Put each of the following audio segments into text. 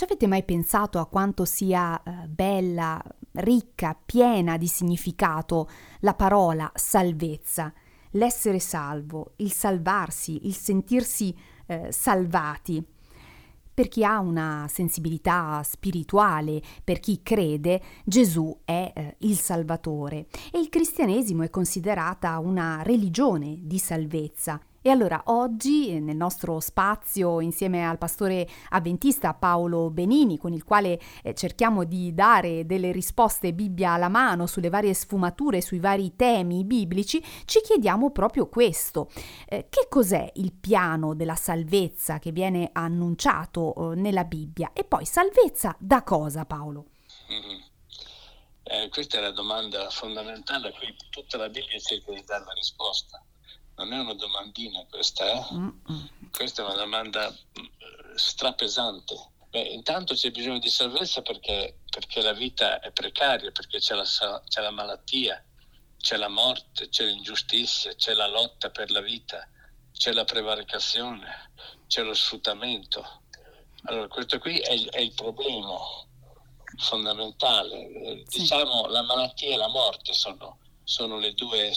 Ci avete mai pensato a quanto sia eh, bella, ricca, piena di significato la parola salvezza? L'essere salvo, il salvarsi, il sentirsi eh, salvati. Per chi ha una sensibilità spirituale, per chi crede, Gesù è eh, il Salvatore e il cristianesimo è considerata una religione di salvezza. E allora oggi nel nostro spazio insieme al pastore avventista Paolo Benini con il quale eh, cerchiamo di dare delle risposte Bibbia alla mano sulle varie sfumature, sui vari temi biblici, ci chiediamo proprio questo. Eh, che cos'è il piano della salvezza che viene annunciato eh, nella Bibbia? E poi salvezza da cosa Paolo? Mm-hmm. Eh, questa è la domanda fondamentale a cui tutta la Bibbia cerca di dare la risposta non è una domandina questa, eh? Questa è una domanda mm, strapesante. Beh, intanto c'è bisogno di salvezza perché, perché la vita è precaria, perché c'è la, c'è la malattia, c'è la morte, c'è l'ingiustizia, c'è la lotta per la vita, c'è la prevaricazione, c'è lo sfruttamento. Allora, questo qui è, è il problema fondamentale. Sì. Diciamo la malattia e la morte sono, sono le, due,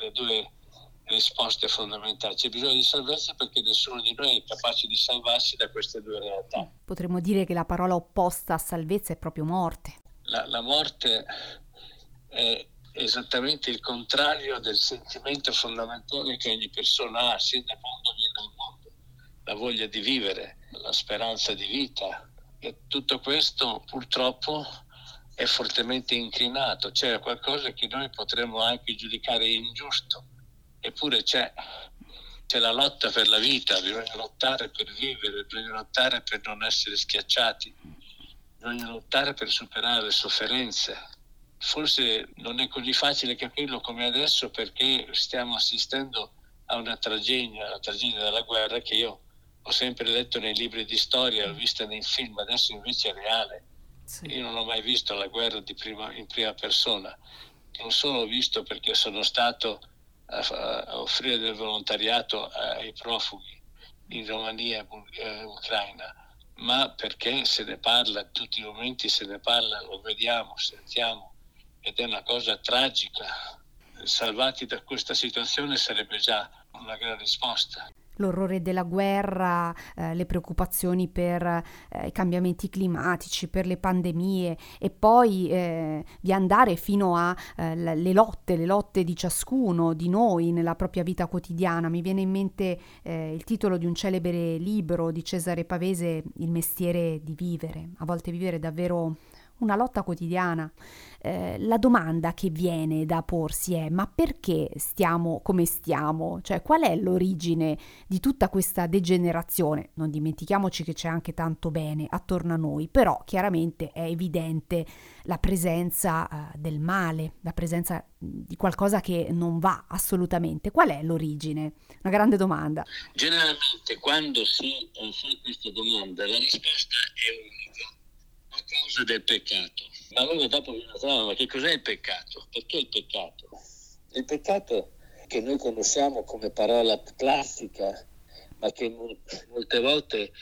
le due risposte fondamentali. C'è bisogno di salvezza perché nessuno di noi è capace di salvarsi da queste due realtà. Potremmo dire che la parola opposta a salvezza è proprio morte. La, la morte è esattamente il contrario del sentimento fondamentale che ogni persona ha, sin da quando viene al mondo, la voglia di vivere, la speranza di vita. E tutto questo purtroppo è fortemente inclinato, c'è qualcosa che noi potremmo anche giudicare ingiusto eppure c'è, c'è la lotta per la vita, bisogna lottare per vivere, bisogna lottare per non essere schiacciati, bisogna lottare per superare le sofferenze. Forse non è così facile capirlo come adesso perché stiamo assistendo a una tragedia, la tragedia della guerra che io ho sempre letto nei libri di storia, l'ho vista nei film, adesso invece è reale. Sì. Io non ho mai visto la guerra prima, in prima persona, non solo ho visto perché sono stato a, a offrire del volontariato ai profughi in Romania e eh, Ucraina, ma perché se ne parla, tutti i momenti se ne parla, lo vediamo, sentiamo ed è una cosa tragica. Salvati da questa situazione sarebbe già una gran risposta l'orrore della guerra, eh, le preoccupazioni per eh, i cambiamenti climatici, per le pandemie e poi eh, di andare fino alle eh, lotte, le lotte di ciascuno di noi nella propria vita quotidiana. Mi viene in mente eh, il titolo di un celebre libro di Cesare Pavese, Il mestiere di vivere. A volte vivere è davvero una lotta quotidiana. Eh, la domanda che viene da porsi è ma perché stiamo come stiamo? Cioè qual è l'origine di tutta questa degenerazione? Non dimentichiamoci che c'è anche tanto bene attorno a noi, però chiaramente è evidente la presenza uh, del male, la presenza di qualcosa che non va assolutamente. Qual è l'origine? Una grande domanda. Generalmente quando si fa questa domanda la risposta è unica causa del peccato. Ma allora dopo mi domanda, ma che cos'è il peccato? Perché il peccato? Il peccato che noi conosciamo come parola classica, ma che molte volte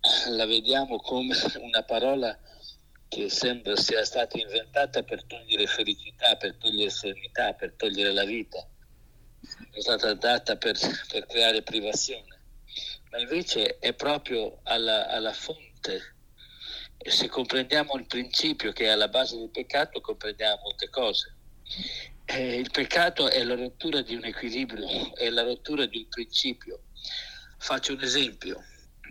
la vediamo come una parola che sembra sia stata inventata per togliere felicità, per togliere serenità, per togliere la vita, è stata data per, per creare privazione, ma invece è proprio alla, alla fonte se comprendiamo il principio che è alla base del peccato, comprendiamo molte cose. Eh, il peccato è la rottura di un equilibrio, è la rottura di un principio. Faccio un esempio.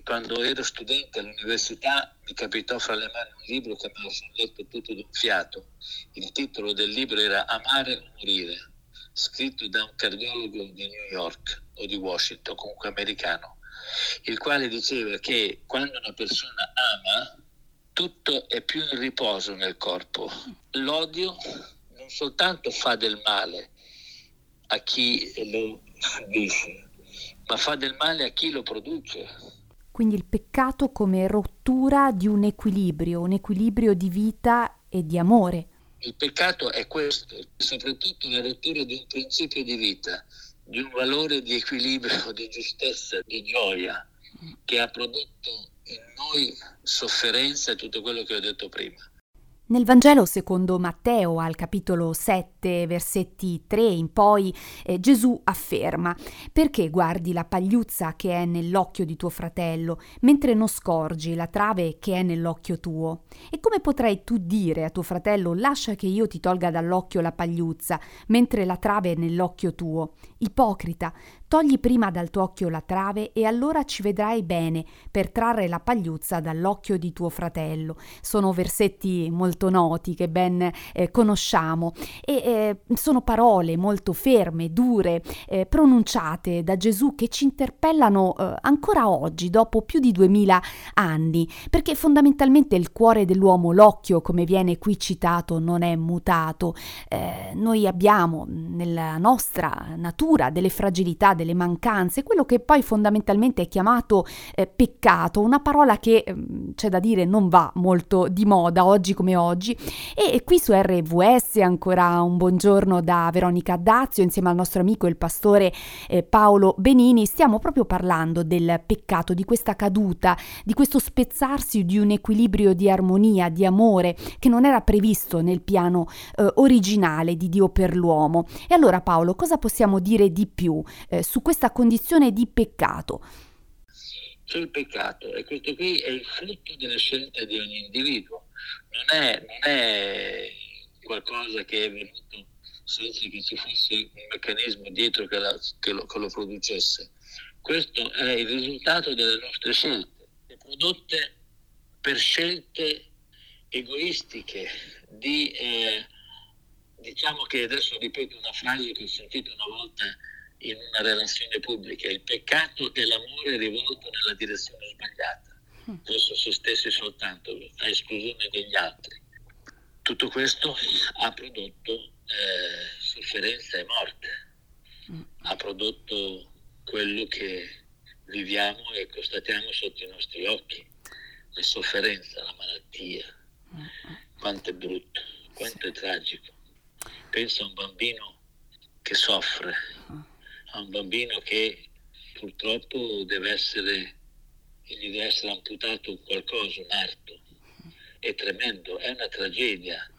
Quando ero studente all'università mi capitò fra le mani un libro che me lo sono letto tutto d'un fiato. Il titolo del libro era Amare o morire, scritto da un cardiologo di New York o di Washington, comunque americano, il quale diceva che quando una persona ama, tutto è più in riposo nel corpo. L'odio non soltanto fa del male a chi lo subisce, ma fa del male a chi lo produce. Quindi il peccato come rottura di un equilibrio, un equilibrio di vita e di amore. Il peccato è questo, soprattutto la rottura di un principio di vita, di un valore di equilibrio, di giustezza, di gioia, che ha prodotto in noi sofferenza e tutto quello che ho detto prima. Nel Vangelo secondo Matteo, al capitolo 7, versetti 3 in poi, eh, Gesù afferma: Perché guardi la pagliuzza che è nell'occhio di tuo fratello, mentre non scorgi la trave che è nell'occhio tuo? E come potrai tu dire a tuo fratello: Lascia che io ti tolga dall'occhio la pagliuzza, mentre la trave è nell'occhio tuo? Ipocrita, togli prima dal tuo occhio la trave e allora ci vedrai bene per trarre la pagliuzza dall'occhio di tuo fratello. Sono versetti molto noti che ben eh, conosciamo e eh, sono parole molto ferme, dure, eh, pronunciate da Gesù che ci interpellano eh, ancora oggi, dopo più di duemila anni, perché fondamentalmente il cuore dell'uomo, l'occhio, come viene qui citato, non è mutato. Eh, noi abbiamo nella nostra natura delle fragilità, delle mancanze, quello che poi fondamentalmente è chiamato eh, peccato, una parola che mm, c'è da dire non va molto di moda oggi come oggi. E qui su RVS ancora un buongiorno da Veronica Dazio insieme al nostro amico il pastore eh, Paolo Benini. Stiamo proprio parlando del peccato, di questa caduta, di questo spezzarsi di un equilibrio di armonia, di amore che non era previsto nel piano eh, originale di Dio per l'uomo. E allora Paolo, cosa possiamo dire di più eh, su questa condizione di peccato? sul peccato e questo qui è il frutto delle scelte di ogni individuo non è, non è qualcosa che è venuto senza che ci fosse un meccanismo dietro che, la, che, lo, che lo producesse. Questo è il risultato delle nostre scelte, prodotte per scelte egoistiche di, eh, diciamo che adesso ripeto una frase che ho sentito una volta in una relazione pubblica, il peccato è l'amore rivolto nella direzione sbagliata verso se stessi soltanto, a esclusione degli altri. Tutto questo ha prodotto eh, sofferenza e morte, ha prodotto quello che viviamo e constatiamo sotto i nostri occhi, la sofferenza, la malattia, quanto è brutto, quanto è tragico. Pensa a un bambino che soffre, a un bambino che purtroppo deve essere gli deve essere amputato qualcosa, un arto. È tremendo, è una tragedia.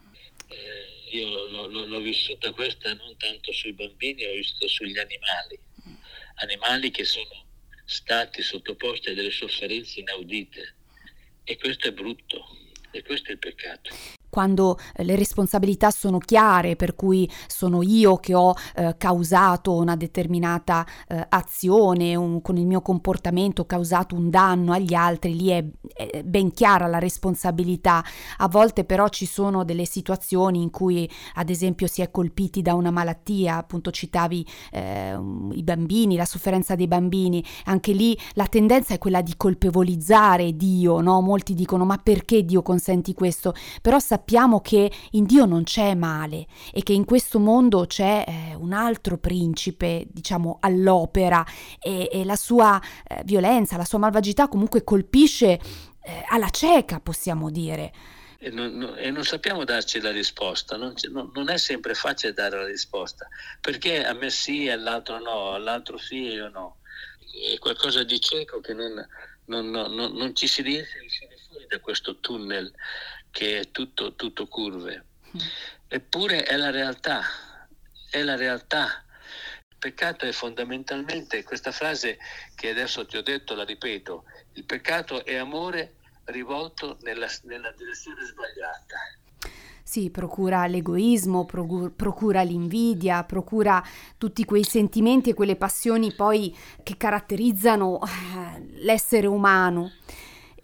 Eh, io l'ho, l'ho, vissuta questa non tanto sui bambini, ho visto sugli animali. Animali che sono stati sottoposti a delle sofferenze inaudite. E questo è brutto, e questo è il peccato quando eh, le responsabilità sono chiare, per cui sono io che ho eh, causato una determinata eh, azione, un, con il mio comportamento ho causato un danno agli altri, lì è, è, ben chiara la responsabilità. A volte però ci sono delle situazioni in cui ad esempio si è colpiti da una malattia, appunto citavi eh, i bambini, la sofferenza dei bambini, anche lì la tendenza è quella di colpevolizzare Dio, no? Molti dicono ma perché Dio consenti questo? Però sappiamo sappiamo che in Dio non c'è male e che in questo mondo c'è eh, un altro principe, diciamo, all'opera e, e la sua eh, violenza, la sua malvagità comunque colpisce eh, alla cieca, possiamo dire. E non, non, e non, sappiamo darci la risposta, non, non, è sempre facile dare la risposta, perché a me sì, all'altro no, all'altro sì e io no. È qualcosa di cieco che non, ci si riesce a da questo tunnel che è tutto, tutto curve. Eppure è la realtà, è la realtà. Il peccato è fondamentalmente questa frase che adesso ti ho detto, la ripeto, il peccato è amore rivolto nella, nella direzione sbagliata. Sì, procura l'egoismo, procura l'invidia, procura tutti quei sentimenti e quelle passioni poi che caratterizzano eh, l'essere umano.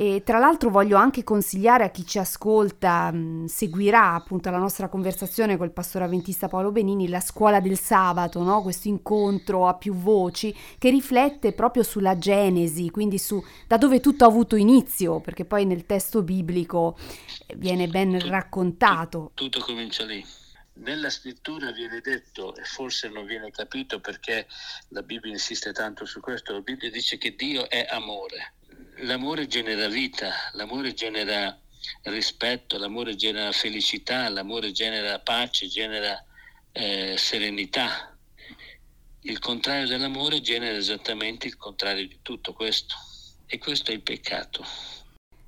E tra l'altro voglio anche consigliare a chi ci ascolta, mh, seguirà appunto la nostra conversazione col pastore avventista Paolo Benini, la scuola del sabato, no? questo incontro a più voci che riflette proprio sulla Genesi, quindi su da dove tutto ha avuto inizio, perché poi nel testo biblico eh, viene ben raccontato. Tutto comincia lì. Nella scrittura viene detto, e forse non viene capito perché la Bibbia insiste tanto su questo, la Bibbia dice che Dio è amore l'amore genera vita, l'amore genera rispetto, l'amore genera felicità, l'amore genera pace, genera eh, serenità. Il contrario dell'amore genera esattamente il contrario di tutto questo. E questo è il peccato.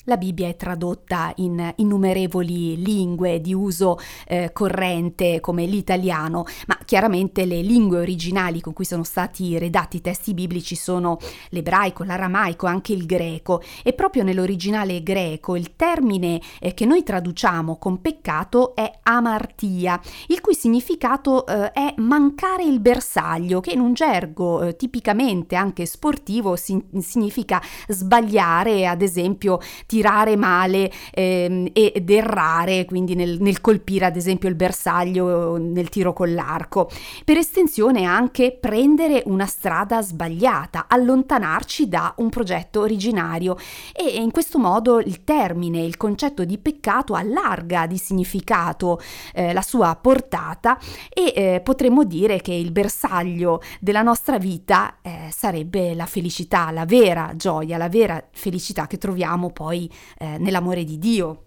La Bibbia è tradotta in innumerevoli lingue di uso eh, corrente come l'italiano, ma chiaramente le lingue originali con cui sono stati redatti i testi biblici sono l'ebraico, l'aramaico, anche il greco. E proprio nell'originale greco il termine eh, che noi traduciamo con peccato è amartia, il cui significato eh, è mancare il bersaglio, che in un gergo eh, tipicamente anche sportivo si- significa sbagliare, ad esempio tirare male ehm, ed errare, quindi nel, nel, colpire ad esempio il bersaglio nel tiro con l'arco. Per estensione anche prendere una strada sbagliata, allontanarci da un progetto originario e in questo modo il termine, il concetto di peccato allarga di significato eh, la sua portata e eh, potremmo dire che il bersaglio della nostra vita eh, sarebbe la felicità, la vera gioia, la vera felicità che troviamo poi eh, nell'amore di Dio.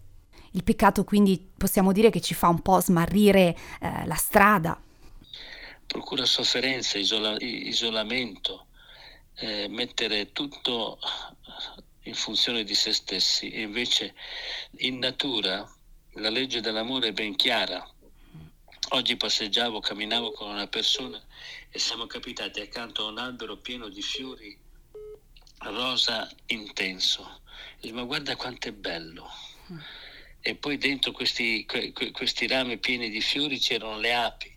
Il peccato quindi possiamo dire che ci fa un po' smarrire eh, la strada. Procura sofferenza, isola- isolamento, eh, mettere tutto in funzione di se stessi e invece in natura la legge dell'amore è ben chiara. Oggi passeggiavo, camminavo con una persona e siamo capitati accanto a un albero pieno di fiori rosa intenso. Dice, ma guarda quanto è bello. E poi dentro questi, questi rami pieni di fiori c'erano le api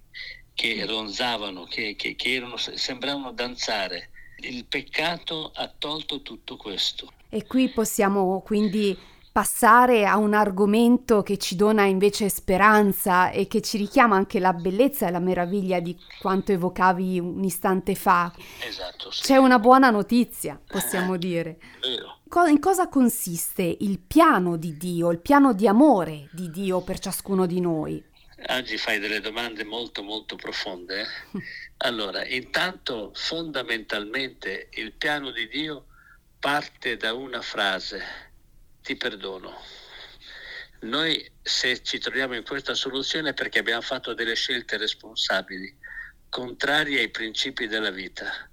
che ronzavano, che, che, che erano, sembravano danzare. Il peccato ha tolto tutto questo. E qui possiamo quindi passare a un argomento che ci dona invece speranza e che ci richiama anche la bellezza e la meraviglia di quanto evocavi un istante fa. Esatto. Sì. C'è una buona notizia, possiamo dire. Vero. in cosa consiste il piano di Dio, il piano di amore di Dio per ciascuno di noi? Oggi fai delle domande molto molto profonde. Eh? Allora, intanto fondamentalmente il piano di Dio parte da una frase ti perdono. Noi se ci troviamo in questa soluzione è perché abbiamo fatto delle scelte responsabili, contrarie ai principi della vita.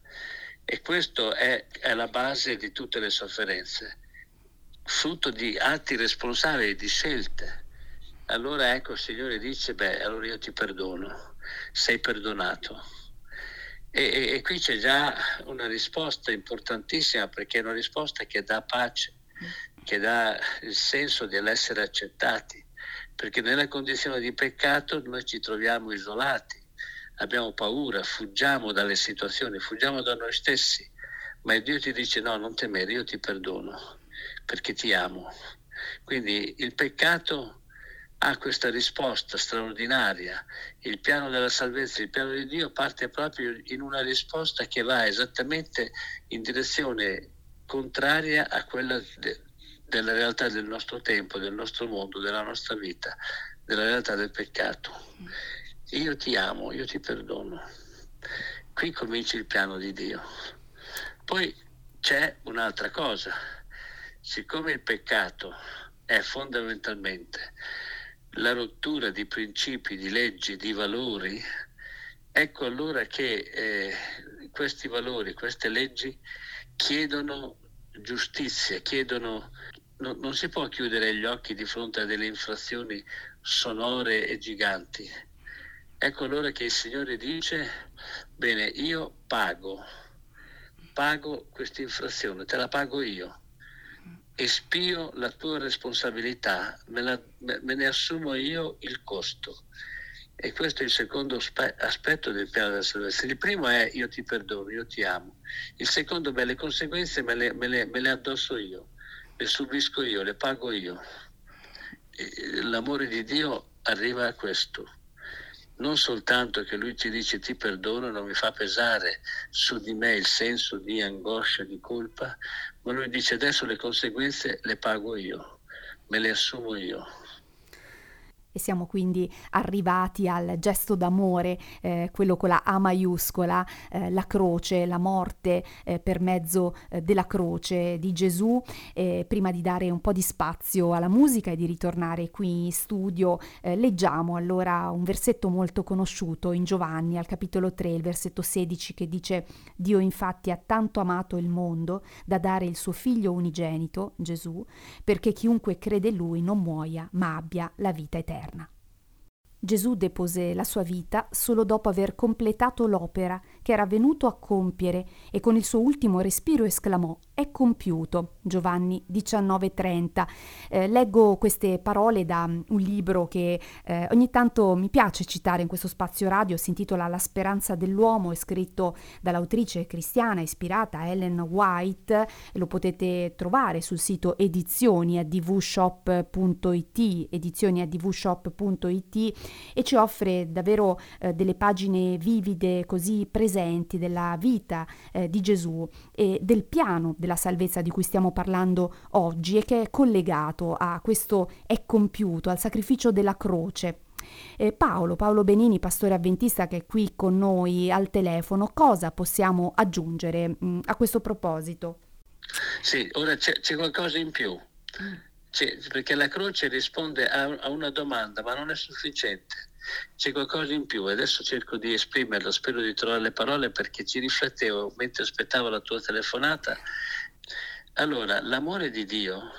E questo è, è la base di tutte le sofferenze, frutto di atti responsabili, di scelte. Allora ecco il Signore dice, beh, allora io ti perdono, sei perdonato. E, e, e qui c'è già una risposta importantissima perché è una risposta che dà pace che dà il senso dell'essere accettati, perché nella condizione di peccato noi ci troviamo isolati, abbiamo paura, fuggiamo dalle situazioni, fuggiamo da noi stessi, ma Dio ti dice no, non temere, io ti perdono, perché ti amo. Quindi il peccato ha questa risposta straordinaria. Il piano della salvezza, il piano di Dio parte proprio in una risposta che va esattamente in direzione contraria a quella de, della realtà del nostro tempo, del nostro mondo, della nostra vita, della realtà del peccato. Io ti amo, io ti perdono. Qui comincia il piano di Dio. Poi c'è un'altra cosa. Siccome il peccato è fondamentalmente la rottura di principi, di leggi, di valori, ecco allora che eh, questi valori, queste leggi chiedono giustizia, chiedono no, non si può chiudere gli occhi di fronte a delle infrazioni sonore e giganti. Ecco allora che il Signore dice, bene, io pago, pago questa infrazione, te la pago io, espio la tua responsabilità, me, la, me ne assumo io il costo. E questo è il secondo spe- aspetto del piano della salvezza. Il primo è io ti perdono, io ti amo. Il secondo, beh, le conseguenze me le, me le, me le addosso io le subisco io, le pago io. L'amore di Dio arriva a questo. Non soltanto che lui ti dice ti perdono, non mi fa pesare su di me il senso di angoscia, di colpa, ma lui dice adesso le conseguenze le pago io, me le assumo io. E siamo quindi arrivati al gesto d'amore, eh, quello con la A maiuscola, eh, la croce, la morte eh, per mezzo eh, della croce di Gesù. prima di dare un po' di spazio alla musica e di ritornare qui in studio, eh, leggiamo allora un versetto molto conosciuto in Giovanni al capitolo 3, il versetto 16 che dice Dio infatti ha tanto amato il mondo da dare il suo figlio unigenito, Gesù, perché chiunque crede in lui non muoia ma abbia la vita eterna eterna. Gesù depose la sua vita solo dopo aver completato l'opera che era venuto a compiere e con il suo ultimo respiro esclamò è compiuto. Giovanni 19:30. Eh, leggo queste parole da mm, un libro che eh, ogni tanto mi piace citare in questo spazio radio, si intitola La speranza dell'uomo, è scritto dall'autrice cristiana ispirata Ellen White, lo potete trovare sul sito edizioni a e ci offre davvero eh, delle pagine vivide così presenti della vita eh, di Gesù e del piano della salvezza di cui stiamo parlando oggi e che è collegato a questo è compiuto, al sacrificio della croce. Eh, Paolo, Paolo Benini, pastore avventista che è qui con noi al telefono, cosa possiamo aggiungere mh, mm, a questo proposito? Sì, ora c'è, c'è qualcosa in più, c'è, perché la croce risponde a, a una domanda, ma non è sufficiente c'è qualcosa in più, adesso cerco di esprimerlo, spero di trovare le parole perché ci riflettevo mentre aspettavo la tua telefonata. Allora, l'amore di Dio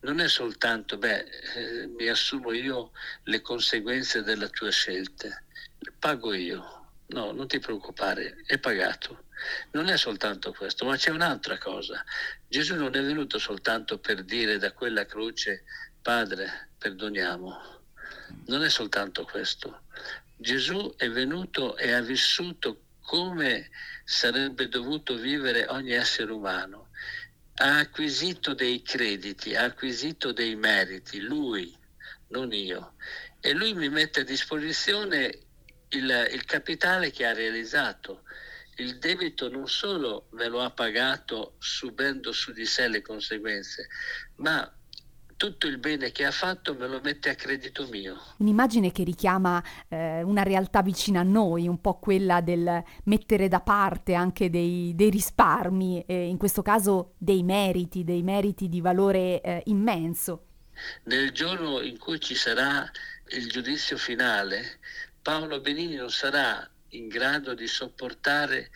non è soltanto, beh, eh, mi assumo io le conseguenze delle tue scelte, pago io. No, non ti preoccupare, è pagato. Non è soltanto questo, ma c'è un'altra cosa. Gesù non è venuto soltanto per dire da quella croce, Padre, perdoniamo non è soltanto questo. Gesù è venuto e ha vissuto come sarebbe dovuto vivere ogni essere umano. Ha acquisito dei crediti, ha acquisito dei meriti, lui, non io. E lui mi mette a disposizione il, il capitale che ha realizzato. Il debito non solo me lo ha pagato subendo su di sé le conseguenze, ma tutto il bene che ha fatto me lo mette a credito mio. Un'immagine che richiama eh, una realtà vicina a noi, un po' quella del mettere da parte anche dei, dei risparmi, eh, in questo caso dei meriti, dei meriti di valore eh, immenso. Nel giorno in cui ci sarà il giudizio finale, Paolo Benini non sarà in grado di sopportare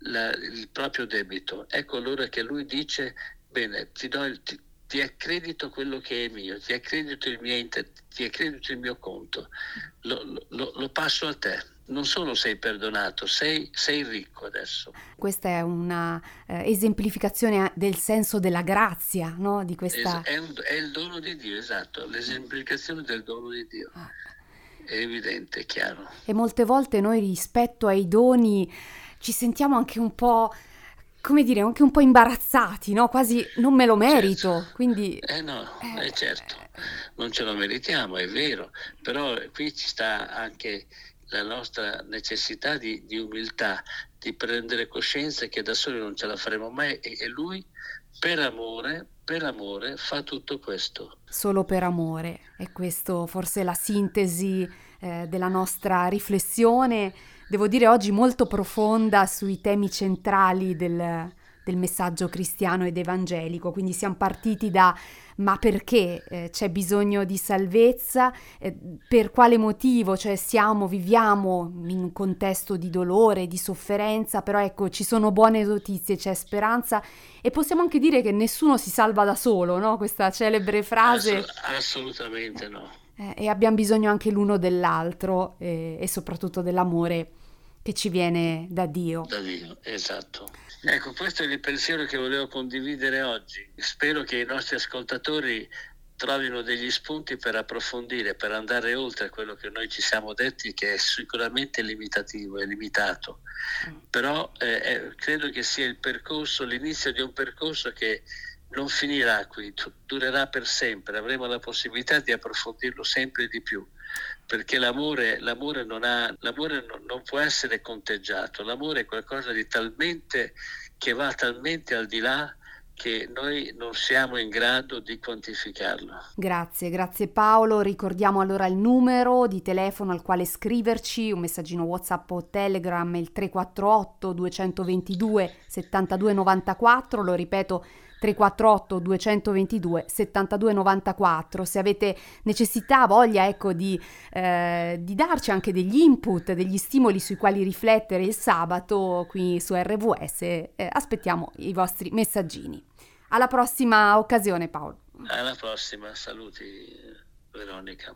la, il proprio debito. Ecco allora che lui dice, bene, ti do il, ti, ti accredito quello che è mio, ti accredito il mio, inter- ti accredito il mio conto, lo, lo, lo, passo a te. Non solo sei perdonato, sei, sei ricco adesso. Questa è una eh, esemplificazione del senso della grazia, no? Di questa... es- è, un, è, il dono di Dio, esatto, l'esemplificazione del dono di Dio. È evidente, è chiaro. E molte volte noi rispetto ai doni ci sentiamo anche un po' come dire, anche un po' imbarazzati, no? Quasi non me lo merito, certo. quindi... Eh no, eh, certo, non ce lo meritiamo, è vero, però qui ci sta anche la nostra necessità di, di umiltà, di prendere coscienza che da soli non ce la faremo mai e, lui per amore, per amore fa tutto questo. Solo per amore, e questo forse è la sintesi eh, della nostra riflessione devo dire oggi molto profonda sui temi centrali del, del messaggio cristiano ed evangelico. Quindi siamo partiti da ma perché eh, c'è bisogno di salvezza, eh, per quale motivo, cioè siamo, viviamo in un contesto di dolore, di sofferenza, però ecco ci sono buone notizie, c'è speranza e possiamo anche dire che nessuno si salva da solo, no? Questa celebre frase. Assolut- assolutamente no. Eh, e abbiamo bisogno anche l'uno dell'altro eh, e soprattutto dell'amore che ci viene da Dio. Da Dio, esatto. Ecco, questo è il pensiero che volevo condividere oggi. Spero che i nostri ascoltatori trovino degli spunti per approfondire, per andare oltre quello che noi ci siamo detti, che è sicuramente limitativo, è limitato. Mm. Però eh, eh, credo che sia il percorso, l'inizio di un percorso che non finirà qui, durerà per sempre, avremo la possibilità di approfondirlo sempre di più perché l'amore, l'amore, non, ha, l'amore non, non, può essere conteggiato, l'amore è qualcosa di talmente che va talmente al di là che noi non siamo in grado di quantificarlo. Grazie, grazie Paolo. Ricordiamo allora il numero di telefono al quale scriverci, un messaggino WhatsApp o Telegram, il 348 222 7294, lo ripeto 348 222 7294 se avete necessità, voglia ecco di, eh, di darci anche degli input, degli stimoli sui quali riflettere il sabato qui su RVS, eh, aspettiamo i vostri messaggini. Alla prossima occasione Paolo. Alla prossima, saluti Veronica.